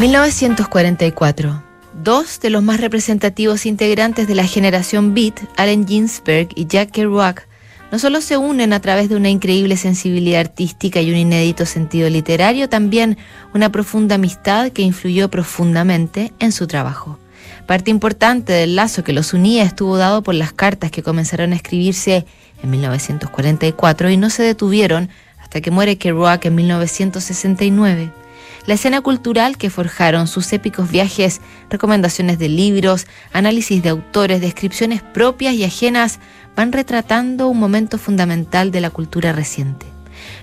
1944. Dos de los más representativos integrantes de la generación Beat, Allen Ginsberg y Jack Kerouac, no solo se unen a través de una increíble sensibilidad artística y un inédito sentido literario, también una profunda amistad que influyó profundamente en su trabajo. Parte importante del lazo que los unía estuvo dado por las cartas que comenzaron a escribirse en 1944 y no se detuvieron hasta que muere Kerouac en 1969 la escena cultural que forjaron sus épicos viajes, recomendaciones de libros, análisis de autores, descripciones propias y ajenas, van retratando un momento fundamental de la cultura reciente.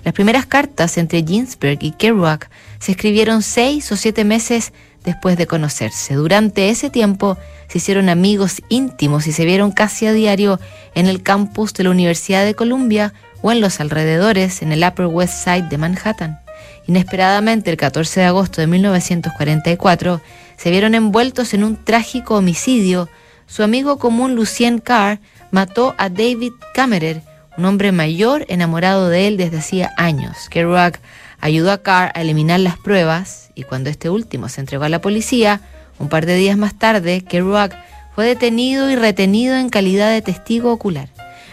Las primeras cartas entre Ginsberg y Kerouac se escribieron seis o siete meses después de conocerse. Durante ese tiempo se hicieron amigos íntimos y se vieron casi a diario en el campus de la Universidad de Columbia o en los alrededores en el Upper West Side de Manhattan. Inesperadamente, el 14 de agosto de 1944, se vieron envueltos en un trágico homicidio. Su amigo común Lucien Carr mató a David Kammerer, un hombre mayor enamorado de él desde hacía años. Kerouac ayudó a Carr a eliminar las pruebas y cuando este último se entregó a la policía, un par de días más tarde, Kerouac fue detenido y retenido en calidad de testigo ocular.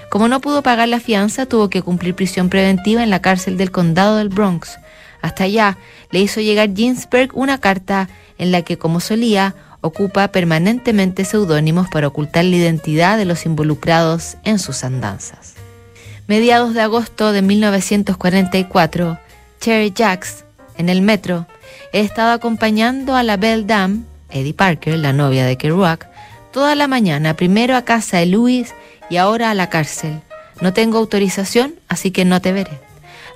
Como no pudo pagar la fianza, tuvo que cumplir prisión preventiva en la cárcel del condado del Bronx. Hasta allá le hizo llegar Ginsberg una carta en la que, como solía, ocupa permanentemente seudónimos para ocultar la identidad de los involucrados en sus andanzas. Mediados de agosto de 1944, Cherry Jacks, en el metro, he estado acompañando a la Belle Dame, Eddie Parker, la novia de Kerouac, toda la mañana, primero a casa de Louis y ahora a la cárcel. No tengo autorización, así que no te veré.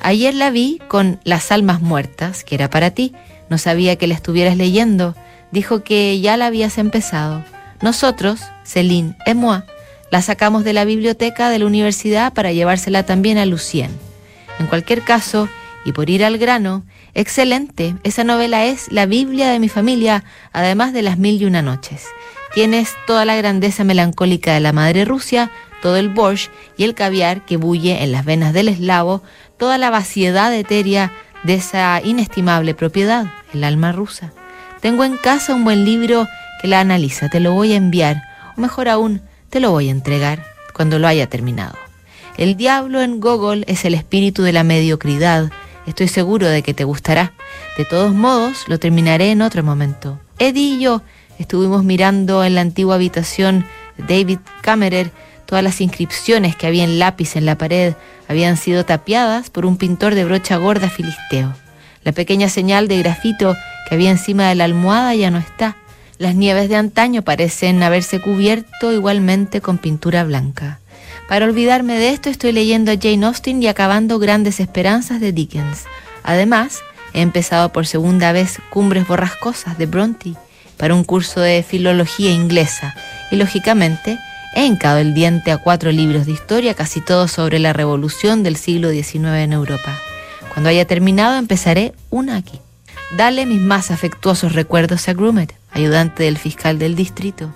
Ayer la vi con Las Almas Muertas, que era para ti. No sabía que la estuvieras leyendo. Dijo que ya la habías empezado. Nosotros, Celine et moi, la sacamos de la biblioteca de la universidad para llevársela también a Lucien. En cualquier caso, y por ir al grano, excelente, esa novela es la Biblia de mi familia, además de las mil y una noches. Tienes toda la grandeza melancólica de la madre Rusia, todo el borscht y el caviar que bulle en las venas del eslavo, toda la vaciedad etérea de esa inestimable propiedad, el alma rusa. Tengo en casa un buen libro que la analiza, te lo voy a enviar, o mejor aún, te lo voy a entregar cuando lo haya terminado. El diablo en Gogol es el espíritu de la mediocridad, estoy seguro de que te gustará. De todos modos, lo terminaré en otro momento. Eddie y yo estuvimos mirando en la antigua habitación de David Kammerer todas las inscripciones que había en lápiz en la pared habían sido tapiadas por un pintor de brocha gorda filisteo. La pequeña señal de grafito que había encima de la almohada ya no está. Las nieves de antaño parecen haberse cubierto igualmente con pintura blanca. Para olvidarme de esto estoy leyendo a Jane Austen y acabando Grandes Esperanzas de Dickens. Además, he empezado por segunda vez Cumbres Borrascosas de Bronte para un curso de filología inglesa y lógicamente He hincado el diente a cuatro libros de historia, casi todos sobre la revolución del siglo XIX en Europa. Cuando haya terminado empezaré una aquí. Dale mis más afectuosos recuerdos a Grumet, ayudante del fiscal del distrito.